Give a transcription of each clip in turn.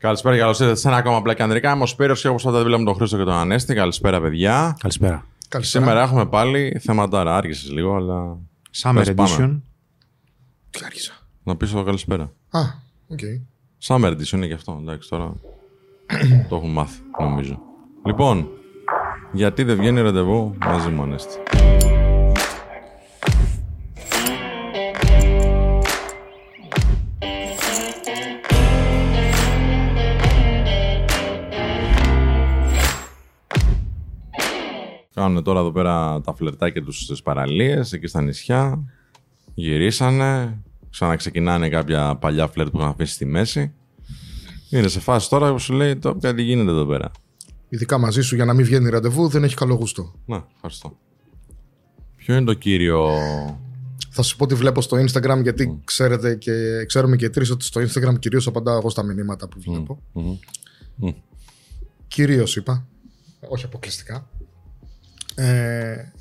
Καλησπέρα, καλώς ήρθατε σε ένα ακόμα Black Ανδρικά. Είμαι ο Σπύρος και όπως πάντα δίπλα με τον Χρήστο και τον Ανέστη. Καλησπέρα, παιδιά. Καλησπέρα. Καλησπέρα. Σήμερα έχουμε πάλι θέματα. Άργησες λίγο, αλλά. Summer Πες, πάμε. Edition. Τι άρχισα. Να πεις το καλησπέρα. Α, OK. Summer Edition είναι και αυτό. Εντάξει, τώρα το έχουν μάθει, νομίζω. Λοιπόν, γιατί δεν βγαίνει ραντεβού μαζί μου, Ανέστη; Κάνουν τώρα εδώ πέρα τα φλερτάκια τους στις παραλίες, εκεί στα νησιά. Γυρίσανε, ξαναξεκινάνε κάποια παλιά φλερτ που είχαν αφήσει στη μέση. Είναι σε φάση τώρα που σου λέει το κάτι γίνεται εδώ πέρα. Ειδικά μαζί σου για να μην βγαίνει ραντεβού δεν έχει καλό γούστο. Να, ευχαριστώ. Ποιο είναι το κύριο. Θα σου πω τι βλέπω στο Instagram γιατί ξέρετε και ξέρουμε και τρεις ότι στο Instagram κυρίως απαντάω εγώ στα μηνύματα που βλέπω. Μμμ. Κυρίως είπα. Όχι αποκλειστικά. Ε,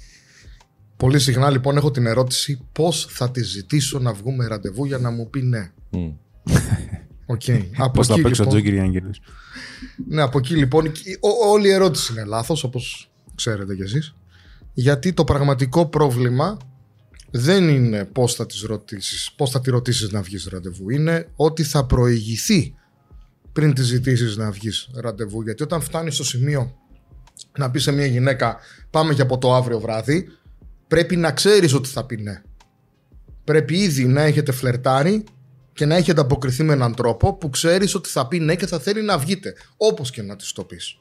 πολύ συχνά λοιπόν έχω την ερώτηση πώς θα τη ζητήσω να βγούμε ραντεβού για να μου πει ναι. Μμ. Οκ. από, Πώς θα εκεί, παίξει ο λοιπόν, Τζόκερ Άγγελος. ναι, από εκεί λοιπόν η- ό- όλη η ερώτηση είναι λάθος όπως ξέρετε κι εσείς. Γιατί το πραγματικό πρόβλημα δεν είναι πώς θα, τις ρωτήσεις, πώς θα τη ρωτήσεις να βγεις ραντεβού. Είναι ότι θα προηγηθεί πριν τη ζητήσεις να βγεις ραντεβού. Γιατί όταν φτάνεις στο σημείο να πει σε μια γυναίκα πάμε για το αύριο βράδυ, πρέπει να ξέρεις ότι θα πει ναι. Πρέπει ήδη να έχετε φλερτάρει και να έχετε αποκριθεί με έναν τρόπο που ξέρεις ότι θα πει ναι και θα θέλει να βγείτε. Όπως και να της το πεις.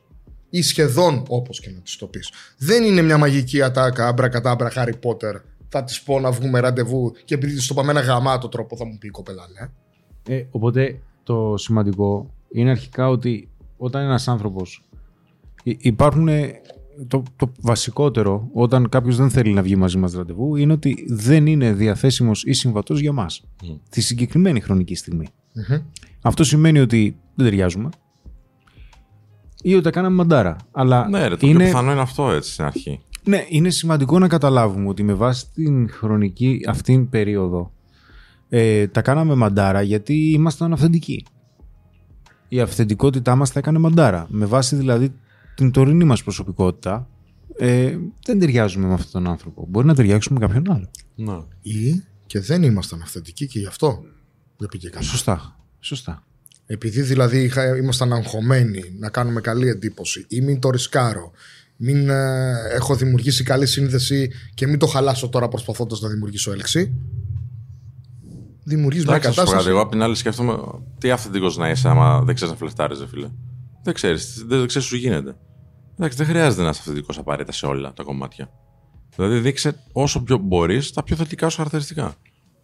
Ή σχεδόν όπως και να της το πεις. Δεν είναι μια μαγική ατάκα, άμπρα κατάμπρα, Harry Potter. Θα της πω να βγούμε ραντεβού και επειδή της το πάμε ένα γαμάτο τρόπο θα μου πει η κοπέλα ναι. Ε, οπότε το σημαντικό είναι αρχικά ότι όταν ένας άνθρωπος υ- υπάρχουν ε, το, το βασικότερο όταν κάποιος δεν θέλει να βγει μαζί μας ραντεβού είναι ότι δεν είναι διαθέσιμος ή συμβατός για μας τη συγκεκριμένη χρονική στιγμή. Μμμ. Αυτό σημαίνει ότι δεν ταιριάζουμε ή ότι τα κάναμε μαντάρα. Αλλά Ναι, ρε, το πιο είναι, πιθανό είναι αυτό έτσι στην αρχή. ναι, είναι σημαντικό να καταλάβουμε ότι με βάση την χρονική αυτήν περίοδο ε, τα κάναμε μαντάρα γιατί ήμασταν αυθεντικοί. Η αυθεντικότητά μας τα έκανε μαντάρα. Με βάση δηλαδή την τωρινή μας προσωπικότητα ε, δεν ταιριάζουμε με αυτόν τον άνθρωπο. Μπορεί να ταιριάξουμε με κάποιον άλλο. Ναι. Ή και δεν ήμασταν αυθεντικοί και γι' αυτό δεν πήγε καλά. Σωστά. Σωστά. Επειδή δηλαδή είχα, ήμασταν αγχωμένοι να κάνουμε καλή εντύπωση ή μην το ρισκάρω, μην ε, έχω δημιουργήσει καλή σύνδεση και μην το χαλάσω τώρα προσπαθώντας να δημιουργήσω έλξη. Δημιουργείς μια Εντάξει, να σου πω κάτι. κατάσταση. Εγώ απ' την άλλη σκέφτομαι τι αυθεντικός να είσαι άμα δεν ξέρεις να φλερτάρεις, φίλε. Δεν ξέρεις, δεν ξέρεις τι σου γίνεται. Εντάξει, δεν χρειάζεται να είσαι αυθεντικός απαραίτητα σε όλα τα κομμάτια. Δηλαδή, δείξε όσο πιο μπορείς τα πιο θετικά σου χαρακτηριστικά.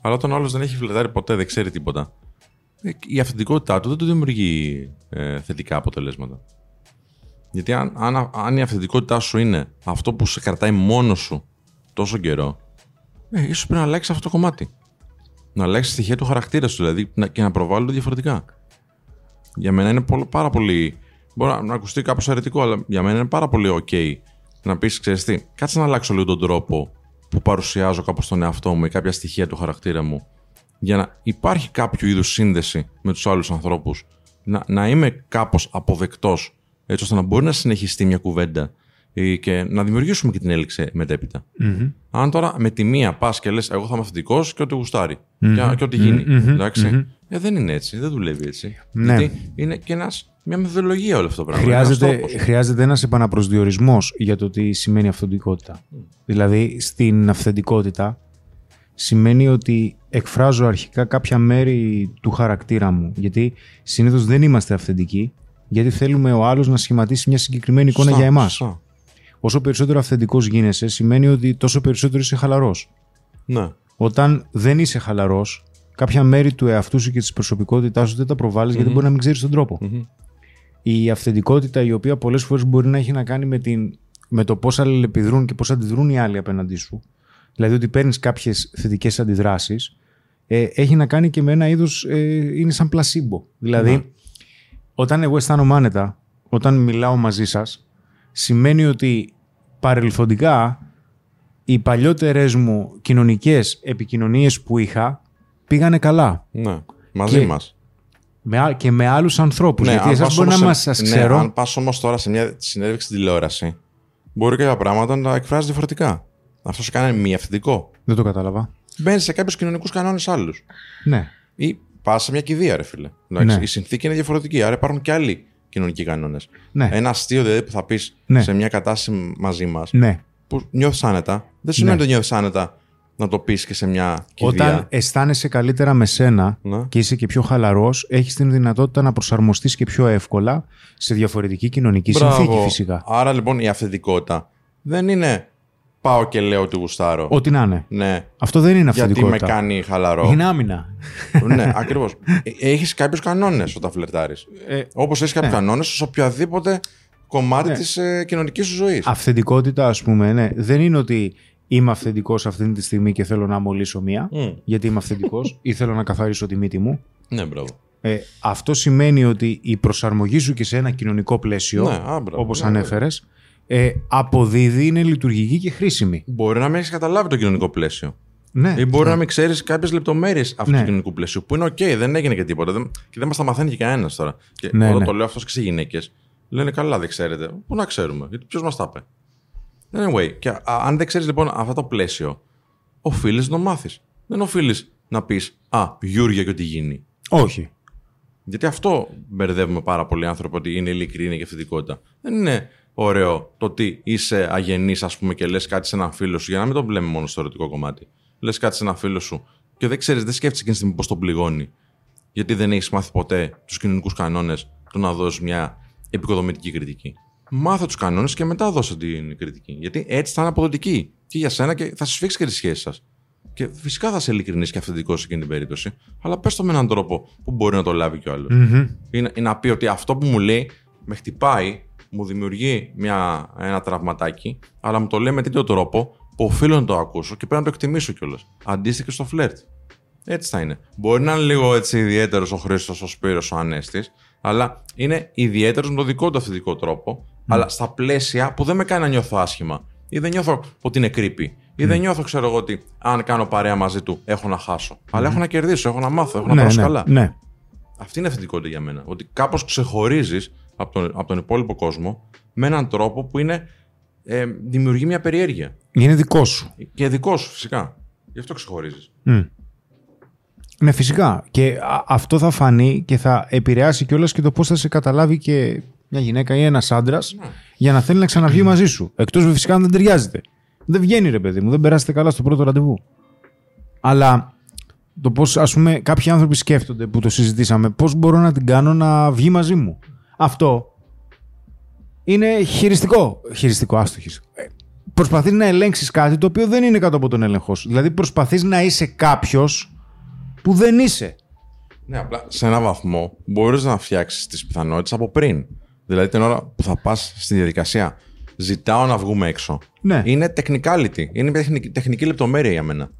Αλλά όταν ο άλλος δεν έχει φλερτάρει ποτέ, δεν ξέρει τίποτα. ε, Η αυθεντικότητά του δεν του δημιουργεί ε, θετικά αποτελέσματα. Γιατί αν, αν, αν η αυθεντικότητά σου είναι αυτό που σε κρατάει μόνος σου τόσο καιρό, ε, ίσως πρέπει να αλλάξεις αυτό το κομμάτι να αλλάξεις στοιχεία του χαρακτήρα σου δηλαδή να- και να προβάλλονται διαφορετικά. Για μένα είναι πολύ, πάρα πολύ. Μπορεί να- να ακουστεί κάπως αρετικό, αλλά για μένα είναι πάρα πολύ OK να πεις: Ξέρεις τι, κάτσε να αλλάξω λίγο τον τρόπο που παρουσιάζω κάπως τον εαυτό μου ή κάποια στοιχεία του χαρακτήρα μου για να υπάρχει κάποιο είδους σύνδεση με τους άλλους ανθρώπους, να, να είμαι κάπως αποδεκτός, έτσι ώστε να μπορεί να συνεχιστεί μια κουβέντα ή και να δημιουργήσουμε και την έλξη μετέπειτα. Αν τώρα με τη μία πας και λες: Εγώ θα είμαι αυθεντικός και ό,τι γουστάρει. Και, και ό,τι γίνει. εντάξει. Ε, δεν είναι έτσι. Δεν δουλεύει έτσι. Ναι. Γιατί είναι και ένας, μια μεθοδολογία όλο αυτό το πράγμα. Χρειάζεται, Ένας τρόπος. χρειάζεται ένας επαναπροσδιορισμός για το τι σημαίνει αυθεντικότητα. Δηλαδή, στην αυθεντικότητα σημαίνει ότι εκφράζω αρχικά κάποια μέρη του χαρακτήρα μου. Γιατί συνήθως δεν είμαστε αυθεντικοί, γιατί θέλουμε ο άλλος να σχηματίσει μια συγκεκριμένη εικόνα Σωστά, για εμάς. σωστά. Όσο περισσότερο αυθεντικός γίνεσαι, σημαίνει ότι τόσο περισσότερο είσαι χαλαρός. Ναι. Όταν δεν είσαι χαλαρός, κάποια μέρη του εαυτού σου και της προσωπικότητάς σου δεν τα προβάλλεις γιατί μπορεί να μην ξέρεις τον τρόπο. Η αυθεντικότητα η οποία πολλές φορές μπορεί να έχει να κάνει με, την, με το πώς αλληλεπιδρούν και πώς αντιδρούν οι άλλοι απέναντί σου. Δηλαδή ότι παίρνεις κάποιες θετικές αντιδράσεις ε, έχει να κάνει και με ένα είδος, ε, είναι σαν πλασίμπο. Δηλαδή, όταν εγώ αισθάνομαι άνετα, όταν μιλάω μαζί σας, σημαίνει ότι παρελθοντικά οι παλιότερες μου κοινωνικές επικοινωνίες που είχα πήγανε καλά. ναι. Μαζί Και- μας. Με, α- και με άλλους ανθρώπους. Ναι, γιατί αν εσάς πας μπορεί να όμως μα σε- σας ναι, ξέρω. αν πας όμως τώρα σε μια συνέντευξη στην τηλεόραση, μπορεί κάποια πράγματα να τα εκφράζει διαφορετικά. Αυτό σε κάνει μη αυθεντικό. Δεν το κατάλαβα. Μπαίνεις σε κάποιους κοινωνικούς κανόνες άλλους. Ναι. Ή πας σε μια κηδεία, ρε φίλε. Εντάξει, Ναι. Η συνθήκη είναι διαφορετική, άρα υπάρχουν και άλλοι κοινωνικοί κανόνες. Ναι. Ένα αστείο δηλαδή που θα πεις Ναι. σε μια κατάσταση μαζί μας ναι. που νιώθεις άνετα, δεν σημαίνει Ναι. ότι νιώθεις άνετα να το πεις και σε μια κηδεία. Όταν αισθάνεσαι καλύτερα με σένα Ναι. και είσαι και πιο χαλαρός, έχεις την δυνατότητα να προσαρμοστείς και πιο εύκολα σε διαφορετική κοινωνική Μπράβο. συνθήκη φυσικά. Άρα λοιπόν η αυθεντικότητα δεν είναι πάω και λέω ότι γουστάρω. Ό,τι να είναι. Ναι. Αυτό δεν είναι Γιατί με αυθεντικότητα. κάνει χαλαρό. Είναι άμυνα. ναι, ακριβώς. Έχεις κάποιους κανόνες όταν φλερτάρεις. Ε, Όπως έχεις κάποιους ναι. κανόνες σε οποιαδήποτε κομμάτι Ναι. της της ε, κοινωνικής σου ζωής. αυθεντικότητα, ας πούμε, ναι. Δεν είναι ότι είμαι αυθεντικός αυτή τη στιγμή και θέλω να μολύσω μία, γιατί είμαι αυθεντικός ή θέλω να καθαρίσω τη μύτη μου. Ναι, μπράβο. Ε, αυτό σημαίνει ότι η προσαρμογή σου και σε ένα κοινωνικό πλαίσιο, Ναι, α, μπράβο. όπως Ναι, ανέφερες, ε, αποδίδει, είναι λειτουργική και χρήσιμη. Μπορεί να μην έχεις καταλάβει το κοινωνικό πλαίσιο. Ναι. Ή μπορεί να μην ξέρεις κάποιες λεπτομέρειες αυτού Ναι. του κοινωνικού πλαίσιου. Που είναι οκ, δεν έγινε και τίποτα. Δεν, και δεν μας τα μαθαίνει και κανένας τώρα. Και Ναι, όταν ναι. το λέω αυτό και σε γυναίκες, λένε καλά, δεν ξέρετε. Πού να ξέρουμε, γιατί ποιος μας τα είπε. Anyway, και α, αν δεν ξέρεις λοιπόν αυτό το πλαίσιο, οφείλεις να το μάθεις. Δεν οφείλεις να πεις α, γιούργια και ό,τι γίνει. Όχι. Γιατί αυτό μπερδεύουμε πάρα πολλοί άνθρωποι ότι είναι ειλικρίνεια και αυθεντικότητα. Δεν είναι ωραίο το ότι είσαι αγενής, ας πούμε, και λες κάτι σε έναν φίλο σου, για να μην τον βλέπουμε μόνο στο ερωτικό κομμάτι. Λες κάτι σε έναν φίλο σου και δεν ξέρεις, δεν σκέφτεσαι εκείνη τη στιγμή πώς τον πληγώνει. Γιατί δεν έχεις μάθει ποτέ τους κοινωνικούς κανόνες του να δώσεις μια επικοδομητική κριτική. Μάθε τους κανόνες και μετά δώσε την κριτική. Γιατί έτσι θα είναι αποδοτική και για σένα και θα συσφίξει και τη σχέση σας. Και φυσικά θα είσαι ειλικρινή και αυθεντικός σε εκείνη την περίπτωση, αλλά πες το με έναν τρόπο που μπορεί να το λάβει κι ο άλλος. Είναι, είναι να πει ότι αυτό που μου λέει με χτυπάει, μου δημιουργεί μια, ένα τραυματάκι, αλλά μου το λέει με τέτοιο τρόπο που οφείλω να το ακούσω και πρέπει να το εκτιμήσω κιόλας. Αντίστοιχα στο φλερτ. Έτσι θα είναι. Μπορεί να είναι λίγο έτσι ιδιαίτερος ο Χρήστος, ο Σπύρος, ο Ανέστης, αλλά είναι ιδιαίτερος με το δικό του αυθεντικό τρόπο, αλλά στα πλαίσια που δεν με κάνει να νιώθω άσχημα. Ή δεν νιώθω ότι είναι creepy. Ή δεν νιώθω, ξέρω εγώ, ότι αν κάνω παρέα μαζί του έχω να χάσω. Αλλά έχω να κερδίσω, έχω να μάθω, έχω να ναι, περάσω ναι, καλά. ναι. Αυτή είναι αυθεντικότητα για μένα. Ότι κάπως ξεχωρίζεις από τον, από τον υπόλοιπο κόσμο με έναν τρόπο που είναι, ε, δημιουργεί μια περιέργεια. Είναι δικό σου. Και δικό σου, φυσικά. Γι' αυτό ξεχωρίζεις. Μμ. Ναι, φυσικά. Και α- αυτό θα φανεί και θα επηρεάσει κιόλας και το πώς θα σε καταλάβει και μια γυναίκα ή ένας άντρας για να θέλει να ξαναβγεί μαζί σου. Εκτός φυσικά αν δεν ταιριάζεται. Δεν βγαίνει, ρε παιδί μου, δεν περάσετε καλά στο πρώτο ραντεβού. Αλλά το πώς, ας πούμε, κάποιοι άνθρωποι σκέφτονται που το συζητήσαμε, πώς μπορώ να την κάνω να βγει μαζί μου. Αυτό είναι χειριστικό. Χειριστικό, άστο χειριστικό. Ε, Προσπαθείς να ελέγξεις κάτι το οποίο δεν είναι κάτω από τον έλεγχό σου. Δηλαδή, προσπαθείς να είσαι κάποιος που δεν είσαι. Ναι, απλά σε έναν βαθμό μπορείς να φτιάξεις τις πιθανότητες από πριν. Δηλαδή την ώρα που θα πας στη διαδικασία, ζητάω να βγούμε έξω. Ναι. Είναι technicality. Είναι μια τεχνική, τεχνική λεπτομέρεια για μένα.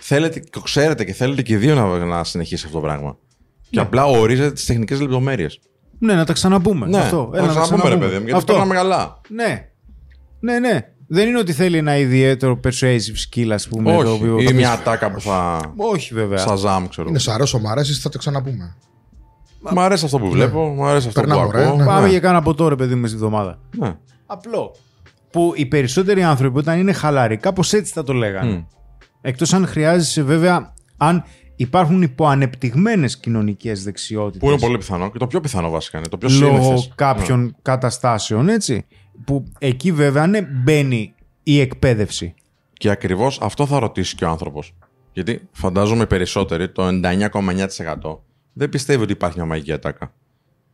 Θέλετε, και ξέρετε και θέλετε και οι δύο να, να συνεχίσει αυτό το πράγμα. Και απλά ορίζετε τις τεχνικές λεπτομέρειες. Ναι, να τα ξαναπούμε. Ναι, Αυτό. να ξαναπούμε, ρε παιδί μου, γιατί Αυτό. περνάμε καλά. Ναι. Ναι, ναι. Δεν είναι ότι θέλει ένα ιδιαίτερο persuasive skill, ας πούμε. το Όχι. οποίο Ή θα μια πεις- ατάκα που θα. Όχι, βέβαια. Σαζάμ, ξέρω. Είναι σ' αρέσω, μ' αρέσει, θα το ξαναπούμε. Μ' αρέσει αυτό που βλέπω, μου αρέσει αυτό που Περνάμε ωραία, ακούω. ναι. Πάμε Ναι. για κάνα ποτό, ρε παιδί μου, στη βδομάδα. Ναι. Απλό. Που οι περισσότεροι άνθρωποι όταν είναι χαλαροί, κάπως έτσι θα το λέγανε. Μμ. Εκτός αν χρειάζεσαι, βέβαια, αν υπάρχουν υποανεπτυγμένε κοινωνικές δεξιότητες. Που είναι πολύ πιθανό και το πιο πιθανό βασικά είναι. Το πιο λόγω σύνηθες. κάποιων καταστάσεων, έτσι. Που εκεί βέβαια ναι, μπαίνει η εκπαίδευση. Και ακριβώς αυτό θα ρωτήσει και ο άνθρωπος. Γιατί φαντάζομαι οι περισσότεροι, το 99,9% δεν πιστεύει ότι υπάρχει μια μαγική ατάκα.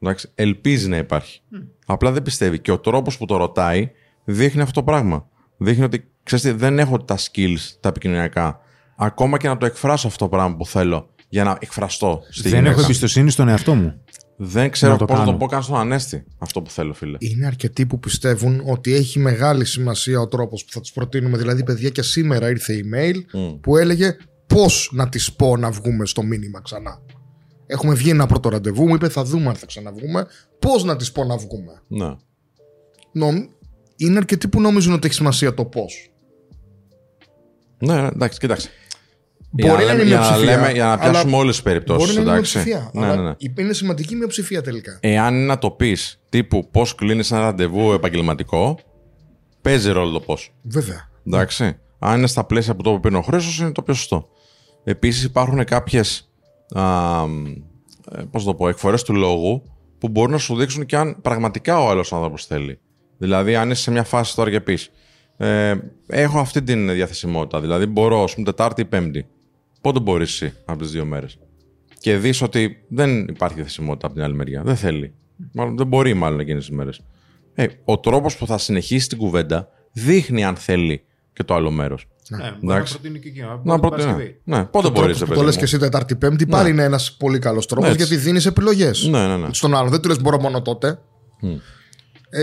Εντάξει, ελπίζει να υπάρχει. Απλά δεν πιστεύει. Και ο τρόπος που το ρωτάει δείχνει αυτό το πράγμα. Δείχνει ότι ξέρεις τι, δεν έχω τα skills, τα επικοινωνιακά. Ακόμα και να το εκφράσω αυτό το πράγμα που θέλω για να εκφραστώ στη Δεν γυναίκα. έχω εμπιστοσύνη στον εαυτό μου. Δεν ξέρω να το πώς να το κάνω. πω καν στον Ανέστη αυτό που θέλω, φίλε. Είναι αρκετοί που πιστεύουν ότι έχει μεγάλη σημασία ο τρόπος που θα τους προτείνουμε. Δηλαδή, παιδιά, και σήμερα ήρθε email που έλεγε πώς να της πω να βγούμε στο μήνυμα ξανά. Έχουμε βγει ένα πρώτο ραντεβού, μου είπε θα δούμε αν θα ξαναβγούμε. Πώς να της πω να βγούμε; Ναι. Νομ... Είναι αρκετοί που νομίζουν ότι έχει σημασία το πώς. Ναι, ναι, εντάξει, κοίταξε. Για Μπορεί να είναι λέμε- για μειοψηφία. λέμε- για να αλλά πιάσουμε όλες τις περιπτώσει. Μπορεί να είναι μειοψηφία. Ναι, αλλά ναι, ναι. Είναι σημαντική μειοψηφία τελικά. Εάν είναι να το πεις τύπου πώς κλείνεις ένα ραντεβού επαγγελματικό, παίζει ρόλο το πώς. Βέβαια. Εντάξει. Αν είναι στα πλαίσια που το πει ο Χρήστος, είναι το πιο σωστό. Επίσης υπάρχουν κάποιες. Πώς το πω, εκφορές του λόγου που μπορούν να σου δείξουν και αν πραγματικά ο άλλος άνθρωπος θέλει. Δηλαδή, αν είσαι σε μια φάση τώρα και πεις. Ε, έχω αυτή την διαθεσιμότητα. Δηλαδή, μπορώ, ας πούμε, Τετάρτη ή Πέμπτη. Πότε μπορείς εσύ από τις δύο μέρες; Και δεις ότι δεν υπάρχει διαθεσιμότητα από την άλλη μεριά. Δεν θέλει. Μάλλον δεν μπορεί, μάλλον εκείνες τις μέρες. Ε, ο τρόπος που θα συνεχίσει την κουβέντα δείχνει αν θέλει και το άλλο μέρος. Ναι, μπορεί Εντάξει. να προτείνει και εκείνο. Να προτείνω. Ναι, πότε μπορεί, Τρόπος που το λες και εσύ Τετάρτη Πέμπτη πάλι είναι ένας πολύ καλός τρόπος Έτσι. γιατί δίνεις επιλογές. Ναι, ναι, ναι. Στον άλλον δεν του λες μπορώ μόνο τότε. Ε,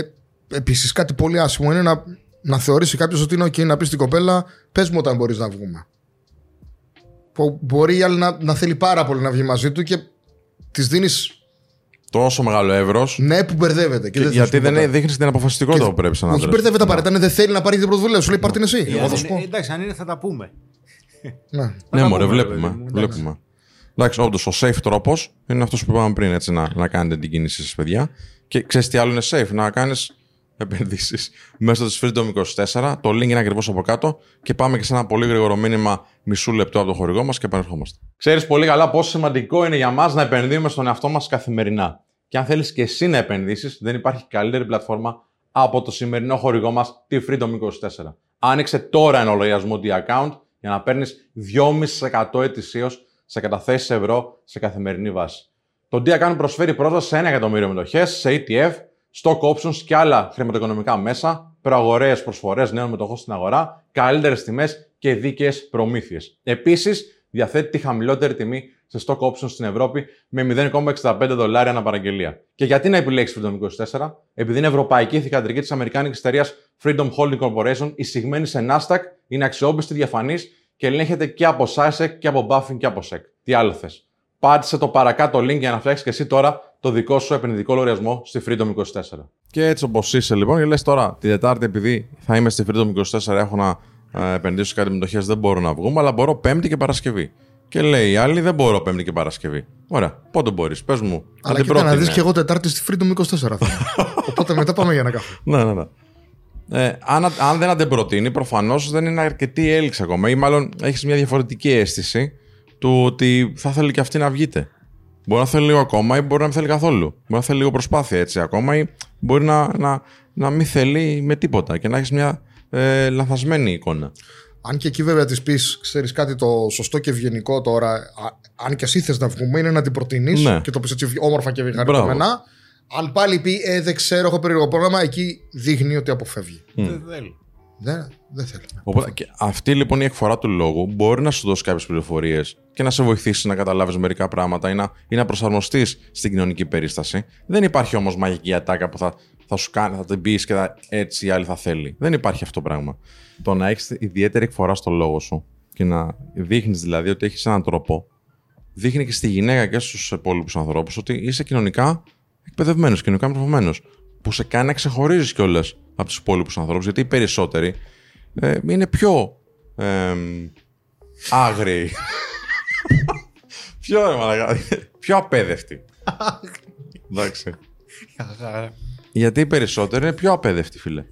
Επίσης κάτι πολύ άσχημο είναι να, να θεωρήσει κάποιος ότι είναι OK να πει στην κοπέλα πες μου όταν μπορείς να βγούμε. Που μπορεί η άλλη να, να θέλει πάρα πολύ να βγει μαζί του και της δίνεις Τόσο μεγάλο εύρος. ναι που μπερδεύεται. Και δεν θα Γιατί σου πει δεν ποτέ. δείχνεις την αποφασιστικότητα που πρέπει σαν Όχι, άντρα. μπερδεύεται απαραίτητα. Ναι, δεν θέλει να πάρει την πρωτοβουλία. Σου λέει πάρ' την εσύ. Εγώ θα σου πω. Εντάξει, αν είναι θα τα πούμε. Ναι. Ναι, τα μωρέ, πούμε, βλέπουμε. παιδί μου, βλέπουμε. Εντάξει, όντως, ο safe τρόπος είναι αυτός που είπαμε πριν, έτσι, να, να κάνετε την κίνηση σας, παιδιά. Και ξέρεις τι άλλο είναι safe, να κάνεις επενδύσεις μέσω της Freedom 24. Το link είναι ακριβώς από κάτω και πάμε και σε ένα πολύ γρήγορο μήνυμα μισού λεπτό από το χορηγό μας και επανερχόμαστε. Ξέρεις πολύ καλά πόσο σημαντικό είναι για μας να επενδύουμε στον εαυτό μας καθημερινά. Και αν θέλεις και εσύ να επενδύσεις, δεν υπάρχει καλύτερη πλατφόρμα από το σημερινό χορηγό μας, τη Freedom 24. Άνοιξε τώρα ένα λογαριασμό D-Account για να παίρνεις 2,5% ετησίως σε καταθέσεις ευρώ σε καθημερινή βάση. Το D-Account προσφέρει πρόσβαση σε 1 εκατομμύριο μετοχές, σε ETF, stock options και άλλα χρηματοοικονομικά μέσα, προαγοραίε προσφορές νέων μετοχών στην αγορά, καλύτερες τιμές και δίκαιες προμήθειες. Επίσης, διαθέτει τη χαμηλότερη τιμή σε stock options στην Ευρώπη με 0,65 δολάρια αναπαραγγελία. Και γιατί να επιλέξεις Freedom 24, επειδή είναι ευρωπαϊκή θηγατρική της Αμερικάνικης εταιρείας Freedom Holding Corporation, εισηγμένη σε Nasdaq, είναι αξιόπιστη, διαφανής και ελέγχεται και από SASEC και από Buffing και από SEC. Τι άλλο θες; Πάτησε το παρακάτω link για να φτιάξεις και εσύ τώρα το δικό σου επενδυτικό λογαριασμό στη Freedom 24. Και έτσι όπως είσαι λοιπόν, και λες τώρα τη Δετάρτη, επειδή θα είμαι στη Freedom 24, έχω να ε, επενδύσω σε κάτι μετοχές, δεν μπορώ να βγούμε, αλλά μπορώ Πέμπτη και Παρασκευή. Και λέει η άλλη, δεν μπορώ Πέμπτη και Παρασκευή. Ωραία, πότε μπορείς, πες μου. Αλλά την κοίτα να πρότεινες. δεις και εγώ Τετάρτη στη Freedom 24 θα είμαι. Οπότε μετά πάμε για ένα καφέ. Ναι, ναι, ναι. Ε, αν, αν δεν την προτείνει, προφανώς δεν είναι αρκετή έλξη ακόμα. Ή μάλλον έχεις μια διαφορετική αίσθηση του ότι θα θέλει και αυτή να βγείτε. Μπορεί να θέλει λίγο ακόμα ή μπορεί να μην θέλει καθόλου. Μπορεί να θέλει λίγο προσπάθεια έτσι ακόμα ή μπορεί να, να, να μην θέλει με τίποτα και να έχεις μια ε, λανθασμένη εικόνα. Αν και εκεί βέβαια της πεις, ξέρεις κάτι το σωστό και ευγενικό τώρα, α- αν και εσύ θες να βγούμε, είναι να την προτείνεις Ναι. και το πεις έτσι όμορφα και χαριτωμένα. Αν πάλι πει, ε, δεν ξέρω, έχω περίεργο πρόγραμμα, εκεί δείχνει ότι αποφεύγει. Δεν θέλει. Δεν, δεν θέλει. Οπότε, και αυτή λοιπόν η εκφορά του λόγου μπορεί να σου δώσει κάποιες πληροφορίες και να σε βοηθήσει να καταλάβεις μερικά πράγματα ή να, ή να προσαρμοστείς στην κοινωνική περίσταση. Δεν υπάρχει όμως μαγική ατάκα που θα, θα σου κάνει, θα την πεις και θα, έτσι η άλλη θα θέλει. Δεν υπάρχει αυτό το πράγμα. Το να έχεις ιδιαίτερη εκφορά στο λόγο σου και να δείχνεις δηλαδή ότι έχεις έναν τρόπο, δείχνει και στη γυναίκα και στους υπόλοιπους ανθρώπους ότι είσαι κοινωνικά εκπαιδευμένος, κοινωνικά μορφωμένος. Που σε κάνει να ξεχωρίζεις κιόλας από τους υπόλοιπους ανθρώπους, γιατί οι περισσότεροι ε, είναι πιο ε, άγριοι. πιο, ρε μαλάκα, πιο απέδευτοι. Εντάξει. Γιατί οι περισσότεροι είναι πιο απέδευτοι, φίλε.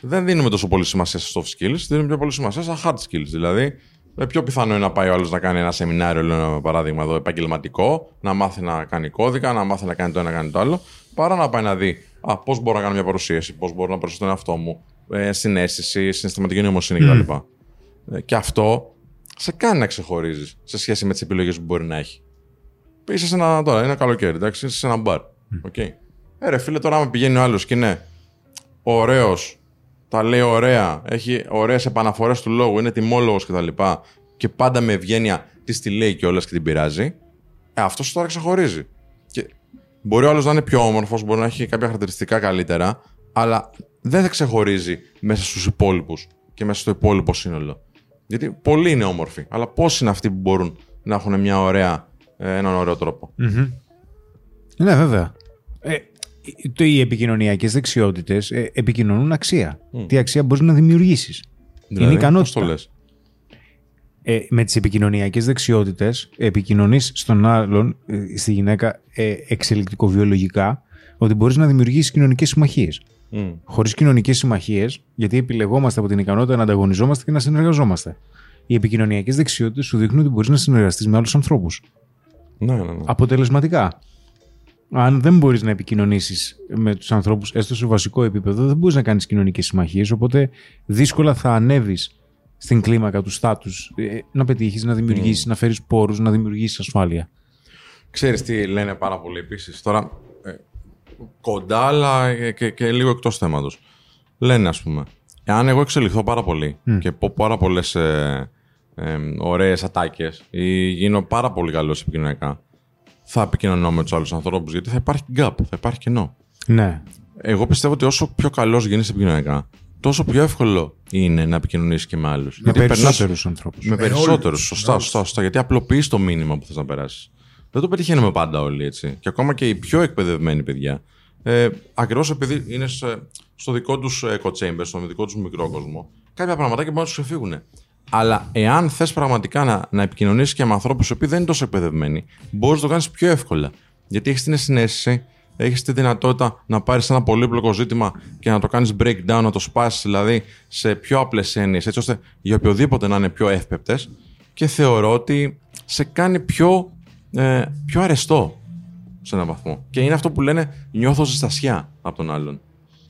Δεν δίνουμε τόσο πολύ σημασία στα soft skills, δίνουμε πιο πολύ σημασία στα hard skills. Δηλαδή, ε, πιο πιθανό είναι να πάει ο άλλος να κάνει ένα σεμινάριο, λέω ένα παράδειγμα εδώ, επαγγελματικό, να μάθει να κάνει κώδικα, να μάθει να κάνει το ένα, να κάνει το άλλο, παρά να πάει να δει πώς μπορώ να κάνω μια παρουσίαση, πώς μπορώ να παρουσιάσω τον εαυτό μου, ε, συνέστηση, συναισθηματική νοημοσύνη κτλ. Ε, και αυτό σε κάνει να ξεχωρίζεις σε σχέση με τις επιλογές που μπορεί να έχει. Είσαι σε ένα, τώρα, είναι καλοκαίρι, εντάξει, είσαι σε ένα μπαρ. Okay. Ε, ρε φίλε, τώρα άμα πηγαίνει ο άλλος και είναι ωραίος, τα λέει ωραία, έχει ωραίες επαναφορές του λόγου, είναι τιμόλογος κτλ. Και, και πάντα με ευγένεια της τη λέει κιόλας και την πειράζει, ε, αυτός τώρα ξεχωρίζει. Και μπορεί ο άλλος να είναι πιο όμορφος, μπορεί να έχει κάποια χαρακτηριστικά καλύτερα, αλλά δεν θα ξεχωρίζει μέσα στους υπόλοιπους και μέσα στο υπόλοιπο σύνολο. Γιατί πολλοί είναι όμορφοι, αλλά πόσοι είναι αυτοί που μπορούν να έχουν μια ωραία, ε, έναν ωραίο τρόπο. Ναι, βέβαια. Ε, το, οι επικοινωνιακές δεξιότητες ε, επικοινωνούν αξία. Τι αξία μπορείς να δημιουργήσεις. Δηλαδή, είναι ικανότητα. πώς το λες; Ε, με τις επικοινωνιακές δεξιότητες επικοινωνείς στον άλλον, ε, στη γυναίκα, ε, εξελικτικοβιολογικά, ότι μπορείς να δημιουργήσεις κοινωνικές συμμαχίες. Mm. Χωρίς κοινωνικές συμμαχίες, γιατί επιλεγόμαστε από την ικανότητα να ανταγωνιζόμαστε και να συνεργαζόμαστε. Οι επικοινωνιακές δεξιότητες σου δείχνουν ότι μπορείς να συνεργαστείς με άλλους ανθρώπους. Ναι, ναι, ναι. Αποτελεσματικά. Αν δεν μπορείς να επικοινωνήσεις με τους ανθρώπους, έστω σε βασικό επίπεδο, δεν μπορείς να κάνεις κοινωνικές συμμαχίες. Οπότε δύσκολα θα ανέβεις στην κλίμακα του στάτους, να πετύχεις, να δημιουργήσεις, να φέρεις πόρους, να δημιουργήσεις ασφάλεια. Ξέρεις τι λένε πάρα πολύ επίσης. Τώρα, ε, κοντά, αλλά και, και λίγο εκτός θέματος. Λένε, ας πούμε, εάν εγώ εξελιχθώ πάρα πολύ και πω πάρα πολλές ε, ε, ωραίες ατάκες ή γίνω πάρα πολύ καλός επικοινωνιακά, θα επικοινωνώ με τους άλλους ανθρώπους γιατί θα υπάρχει gap, θα υπάρχει κενό. Ναι. Εγώ πιστεύω ότι όσο πιο καλός γίνεις επικοινωνιακά, τόσο πιο εύκολο είναι να επικοινωνήσεις και με άλλους. Με περισσότερους ανθρώπους. Με περισσότερους. Σωστά, σωστά, σωστά. Γιατί απλοποιείς το μήνυμα που θες να περάσεις. Δεν το πετυχαίνουμε πάντα όλοι έτσι. Και ακόμα και οι πιο εκπαιδευμένοι παιδιά. Ε, Ακριβώς επειδή είναι σε, στο δικό τους echo chamber, στο δικό τους μικρό κόσμο, κάποια πραγματάκια μπορούν να τους ξεφύγουν. Αλλά εάν θες πραγματικά να, να επικοινωνήσεις και με ανθρώπους οι οποίοι δεν είναι τόσο εκπαιδευμένοι, μπορείς να το κάνεις πιο εύκολα. Γιατί έχεις την συνέστηση, έχεις τη δυνατότητα να πάρεις ένα πολύπλοκο ζήτημα και να το κάνεις breakdown, να το σπάσεις δηλαδή σε πιο απλές έννοιες, έτσι ώστε για οποιοδήποτε να είναι πιο εύπεπτες. Και θεωρώ ότι σε κάνει πιο, ε, πιο αρεστό σε έναν βαθμό. Και είναι αυτό που λένε νιώθω ζεστασιά από τον άλλον.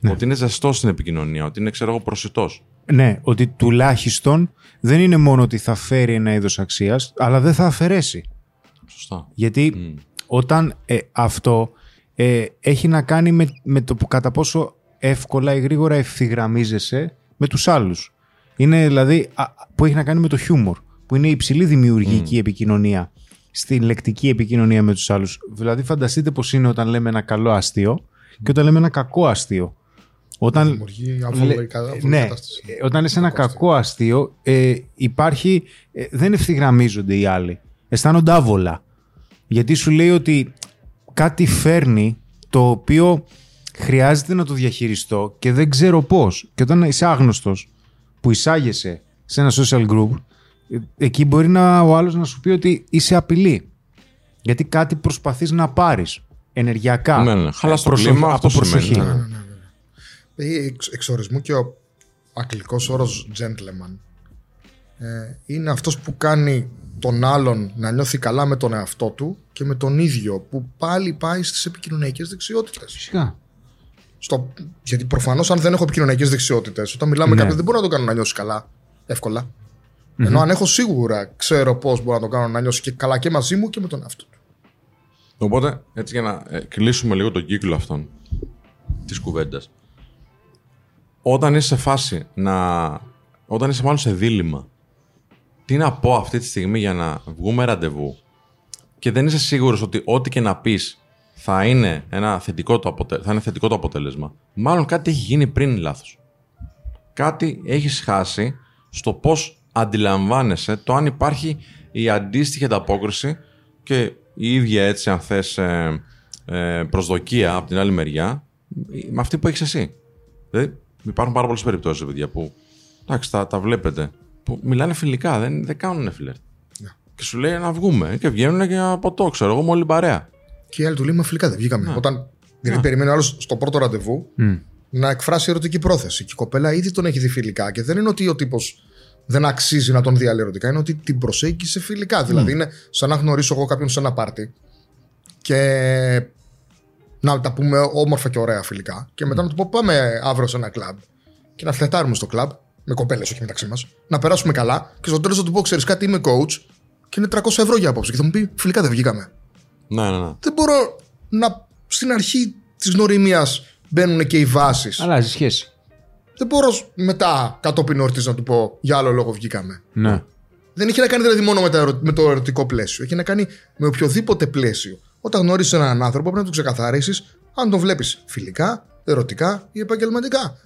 Ότι είναι ζεστό στην επικοινωνία, ότι είναι ξέρω εγώ προσιτός. Ναι, ότι τουλάχιστον δεν είναι μόνο ότι θα φέρει ένα είδος αξίας, αλλά δεν θα αφαιρέσει. Σωστά. Γιατί όταν ε, αυτό ε, έχει να κάνει με, με το που κατά πόσο εύκολα ή γρήγορα ευθυγραμμίζεσαι με τους άλλους. Είναι δηλαδή α, που έχει να κάνει με το χιούμορ, που είναι η υψηλή δημιουργική επικοινωνία στην λεκτική επικοινωνία με τους άλλους. Δηλαδή φανταστείτε πως είναι όταν λέμε ένα καλό αστείο και όταν λέμε ένα κακό αστείο. Όταν, Δημιουργεί αβολή ναι, κατάσταση. ε, όταν λες ένα κακό αστείο ε, υπάρχει, ε, δεν ευθυγραμμίζονται οι άλλοι. Αισθάνονται άβολα. Γιατί σου λέει ότι κάτι φέρνει το οποίο χρειάζεται να το διαχειριστώ και δεν ξέρω πώς. Και όταν είσαι άγνωστος που εισάγεσαι σε ένα social group, ε, εκεί μπορεί να, ο άλλος να σου πει ότι είσαι απειλή. Γιατί κάτι προσπαθείς να πάρεις ενεργειακά. Ναι, ναι. Χαλάς το Προσοχή- κλίμα, από αυτό προσοχή. σημαίνει. Ναι, Ε, εξ, εξορισμού και ο αγγλικός όρος gentleman ε, είναι αυτός που κάνει τον άλλον να νιώθει καλά με τον εαυτό του και με τον ίδιο που πάλι πάει στις επικοινωνιακές δεξιότητες. Φυσικά. Στο, γιατί προφανώς αν δεν έχω επικοινωνιακές δεξιότητες όταν μιλάμε με Ναι. κάποιον δεν μπορώ να το κάνω να νιώσει καλά εύκολα. Ενώ αν έχω σίγουρα ξέρω πώς μπορώ να το κάνω να νιώσει και καλά και μαζί μου και με τον εαυτό του. Οπότε, έτσι για να ε, κλείσουμε λίγο τον κύκλο αυτόν της κουβέντας. Όταν είσαι σε φάση να. Όταν είσαι μάλλον σε δίλημα, τι να πω αυτή τη στιγμή για να βγούμε ραντεβού και δεν είσαι σίγουρος ότι ό,τι και να πεις θα είναι, ένα θετικό το αποτε... θα είναι θετικό το αποτέλεσμα. Μάλλον κάτι έχει γίνει πριν λάθος. Κάτι έχεις χάσει στο πώς αντιλαμβάνεσαι το αν υπάρχει η αντίστοιχη ανταπόκριση και η ίδια έτσι αν θες ε, ε, προσδοκία από την άλλη μεριά με αυτή που έχεις εσύ. Δηλαδή υπάρχουν πάρα πολλές περιπτώσεις παιδιά που εντάξει τα, τα βλέπετε που μιλάνε φιλικά, δεν, δεν κάνουν φλερτ. Ναι. Και σου λέει να βγούμε και βγαίνουν και από το ξέρω εγώ με όλη παρέα. Και οι άλλοι του λέει Μα φιλικά δεν βγήκαμε. Όταν δηλαδή, περιμένει ο άλλος στο πρώτο ραντεβού να εκφράσει ερωτική πρόθεση. Και η κοπέλα ήδη τον έχει δει φιλικά. Και δεν είναι ότι ο τύπος δεν αξίζει να τον δει άλλη ερωτικά. Είναι ότι την προσέγγισε φιλικά. Δηλαδή είναι σαν να γνωρίσω εγώ κάποιον σε ένα πάρτι και να τα πούμε όμορφα και ωραία φιλικά. Και μετά να του πω πάμε αύριο σε ένα κλαμπ και να φλετάρουμε στο κλαμπ με κοπέλες, όχι μεταξύ μας, να περάσουμε καλά και στο τέλος να του πω: Ξέρεις κάτι, είμαι coach και είναι 300 ευρώ για απόψε. Και θα μου πει: Φιλικά δεν βγήκαμε Ναι, ναι, ναι. δεν μπορώ να. Στην αρχή της γνωριμίας μπαίνουν και οι βάσεις. Αλλάζει σχέση. Δεν μπορώ μετά κατόπιν ορτή να του πω για άλλο λόγο βγήκαμε. Ναι. Δεν έχει να κάνει δηλαδή μόνο με, τα ερω- με το ερωτικό πλαίσιο. Έχει να κάνει με οποιοδήποτε πλαίσιο. Όταν γνωρίζεις έναν άνθρωπο, πρέπει να του ξεκαθαρίσεις αν τον βλέπεις φιλικά, ερωτικά ή επαγγελματικά.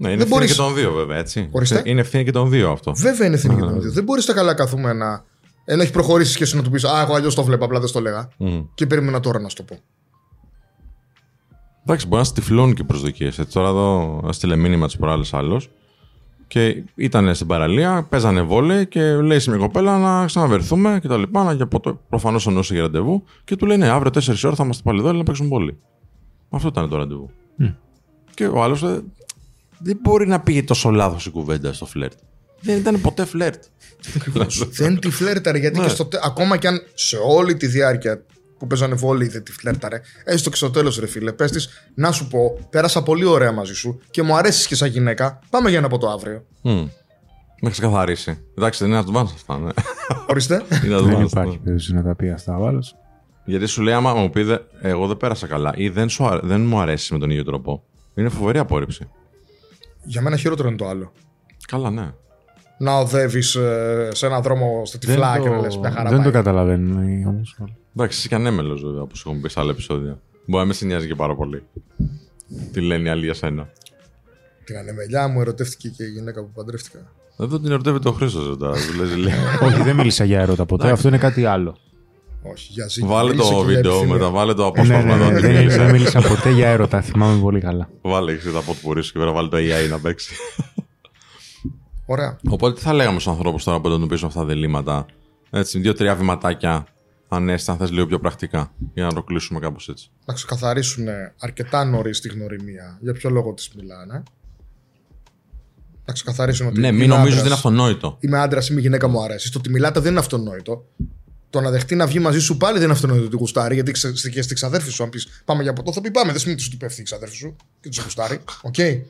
Ναι, είναι Δεν ευθύνη μπορείς- και των δύο, βέβαια, έτσι. Ορίστε. Είναι ευθύνη και των δύο αυτό. Βέβαια είναι εθνική των δύο. Δεν μπορείς τα καλά καθούμενα, ενώ έχει προχωρήσει και εσύ να του πεις Α, εγώ αλλιώς το βλέπω, απλά δεν στο λέγα. Μμ. Και περίμενα τώρα να σου το πω. Εντάξει, μπορεί να στυφλώνουν και οι προσδοκίε. Τώρα εδώ έστειλε μήνυμα της προάλλης άλλος Και ήταν στην παραλία, παίζανε βόλε και λέει σε μια κοπέλα να ξαναβερθούμε και τα λοιπά. Και προφανώς εννοούσε για ραντεβού. Και του λέει: Ναι, αύριο 4 ώρα θα είμαστε πάλι εδώ να παίξουμε βόλε. Αυτό ήταν το ραντεβού. Mm. Και ο άλλος ε, δεν μπορεί να πήγε τόσο λάθος η κουβέντα στο φλερτ. Δεν ήταν ποτέ φλερτ. δεν τη φλερταρε γιατί ναι. και στο, ακόμα κι αν σε όλη τη διάρκεια που παίζανε βόλοι δεν τη φλερταρε, έστω και στο τέλος ρε φίλε, πες να σου πω, πέρασα πολύ ωραία μαζί σου και μου αρέσεις και σαν γυναίκα. Πάμε για ένα από το αύριο. Mm. Με ξεκαθαρίσει. Εντάξει, δεν είναι advance αυτά, ναι. Ορίστε. δεν υπάρχει περίπτωση να τα πει αυτά ο άλλος. Γιατί σου λέει, άμα μου πει, εγώ δεν πέρασα καλά ή δεν, σου, δεν μου αρέσει με τον ίδιο τρόπο. Είναι φοβερή απόρριψη. Για μένα χειρότερο είναι το άλλο. Καλά, ναι. Να οδεύεις ε, σε έναν δρόμο στα τυφλά και να λες μια χαρά. Δεν το καταλαβαίνουν όμω. Εντάξει, είσαι και ανέμελος βέβαια, όπως έχουμε πει σε άλλα επεισόδια. Μπορεί να με σε νοιάζει και πάρα πολύ. Τι λένε οι άλλοι για σένα. Την ανεμελιά μου ερωτεύτηκε και η γυναίκα που παντρεύτηκα. Εδώ την ερωτεύεται ο Χρήστος. Όχι, δεν μίλησα για έρωτα ποτέ. Αυτό είναι κάτι άλλο. Όχι, για ζήτημα. Βάλε το βίντεο μετά, βάλε το απόσπασμα. Ναι, ναι, ναι, δεν μίλησα ποτέ για έρωτα, θυμάμαι πολύ καλά. Βάλε εσύ τα ποτπουρί σου και πέρα βάλε το AI να παίξει. Ωραία. Οπότε τι θα λέγαμε στους ανθρώπους τώρα που αντιμετωπίζουν αυτά τα διλήμματα; Έτσι, δύο-τρία βηματάκια, αν έστει, αν θες λίγο πιο πρακτικά, για να το κλείσουμε κάπως έτσι. Να ξεκαθαρίσουν αρκετά νωρίς τη γνωριμία. Για ποιο λόγο της μιλάνε; Να ξεκαθαρίσουν ότι. Ναι, μην νομίζω ότι είναι αυτονόητο. Είμαι άντρας, είμαι γυναίκα μου αρέσει. Το ότι μιλάτε δεν είναι αυτονόητο το να δεχτεί να βγει μαζί σου πάλι δεν είναι αυτονόητο ότι γουστάρει, γιατί και στη ξαδέρφη σου, αν πεις πάμε για ποτό, θα πει πάμε. Δεν σημαίνει ότι του πέφτει η ξαδέρφη σου και τους γουστάρει. Okay.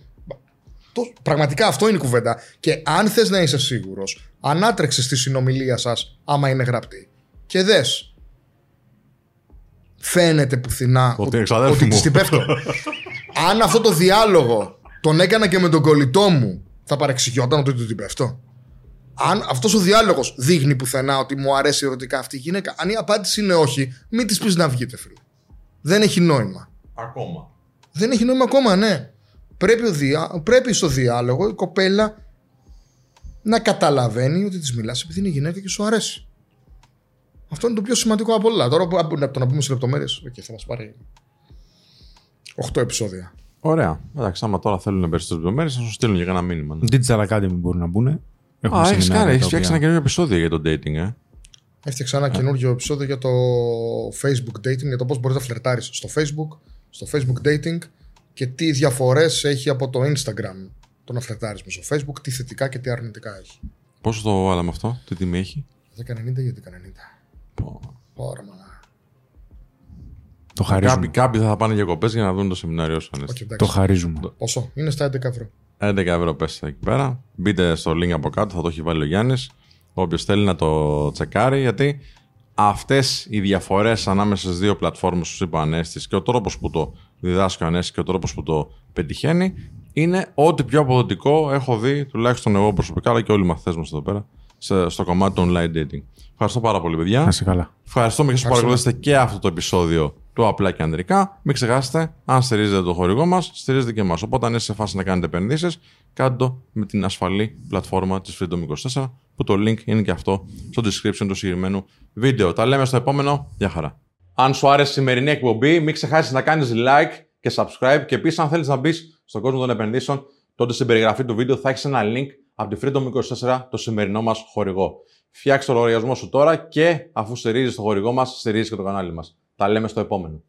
Το, πραγματικά αυτό είναι η κουβέντα. Και αν θες να είσαι σίγουρος, αν άτρεξε στη συνομιλία σας, άμα είναι γραπτή, και δες. Φαίνεται πουθενά ότι, ότι, ότι την πέφτω. αν αυτό το διάλογο τον έκανα και με τον κολλητό μου, θα παρεξηγιόταν ότι του την πέφτω αν αυτός ο διάλογος δείχνει πουθενά ότι μου αρέσει ερωτικά αυτή η γυναίκα, αν η απάντηση είναι όχι, μην της πεις να βγείτε, φίλε. Δεν έχει νόημα. Ακόμα. Δεν έχει νόημα ακόμα, ναι. Πρέπει, ο διά... Πρέπει στο διάλογο η κοπέλα να καταλαβαίνει ότι της μιλάς επειδή είναι γυναίκα και σου αρέσει. Αυτό είναι το πιο σημαντικό από όλα. Τώρα από το να πούμε σε λεπτομέρειες, okay, θα μας πάρει 8 επεισόδια. Ωραία. Εντάξει, άμα τώρα θέλουν περισσότερες λεπτομέρειες, θα σου στείλουν για ένα μήνυμα. Ναι. Digital Academy μπορούν να μπουν. Α, έχεις κάνει, έχεις φτιάξει ένα καινούργιο επεισόδιο για το dating, ε. Έφτιαξα ένα καινούργιο επεισόδιο για το Facebook dating, για το πώς μπορείς να φλερτάρεις στο Facebook, στο Facebook dating και τι διαφορές έχει από το Instagram το να φλερτάρεις μες στο Facebook, τι θετικά και τι αρνητικά έχει. Πόσο το βάλαμε αυτό, τι τιμή έχει; 10,90 για 10,90. Πω. Ωραία, μαλά. Το χαρίζουμε. Κάποιοι, κάποιοι θα πάνε για κοπέ για να δουν το σεμινάριό σου. το χαρίζουμε. Πόσο, είναι στα 11 ευρώ. 11 ευρώ πέσα εκεί πέρα. Μπείτε στο link από κάτω, θα το έχει βάλει ο Γιάννης. Όποιος θέλει να το τσεκάρει, γιατί αυτές οι διαφορές ανάμεσα στις δύο πλατφόρμες, που είπα Ανέστης, και ο τρόπος που το διδάσκει ο Ανέστης και ο τρόπος που το πετυχαίνει, είναι ό,τι πιο αποδοτικό έχω δει, τουλάχιστον εγώ προσωπικά, αλλά και όλοι οι μαθητές μας εδώ πέρα, στο κομμάτι του online dating. Ευχαριστώ πάρα πολύ, παιδιά. Να καλά. Ευχαριστούμε και σα παρακολουθήσετε και αυτό το επεισόδιο του απλά και ανδρικά. Μην ξεχάσετε, αν στηρίζετε το χορηγό μας, στηρίζετε και εμάς. Οπότε, αν είστε σε φάση να κάνετε επενδύσεις, κάντε το με την ασφαλή πλατφόρμα της Freedom24, που το link είναι και αυτό στο description του συγκεκριμένου βίντεο. Τα λέμε στο επόμενο. Γεια χαρά. Αν σου άρεσε η σημερινή εκπομπή, μην ξεχάσεις να κάνεις like και subscribe. Και επίσης, αν θέλεις να μπεις στον κόσμο των επενδύσεων, τότε στην περιγραφή του βίντεο θα έχεις ένα link από τη Freedom24, το σημερινό μας χορηγό. Φτιάξε το λογαριασμό σου τώρα και αφού στηρίζεις το χορηγό μας, στηρίζεις και το κανάλι μας. Τα λέμε στο επόμενο.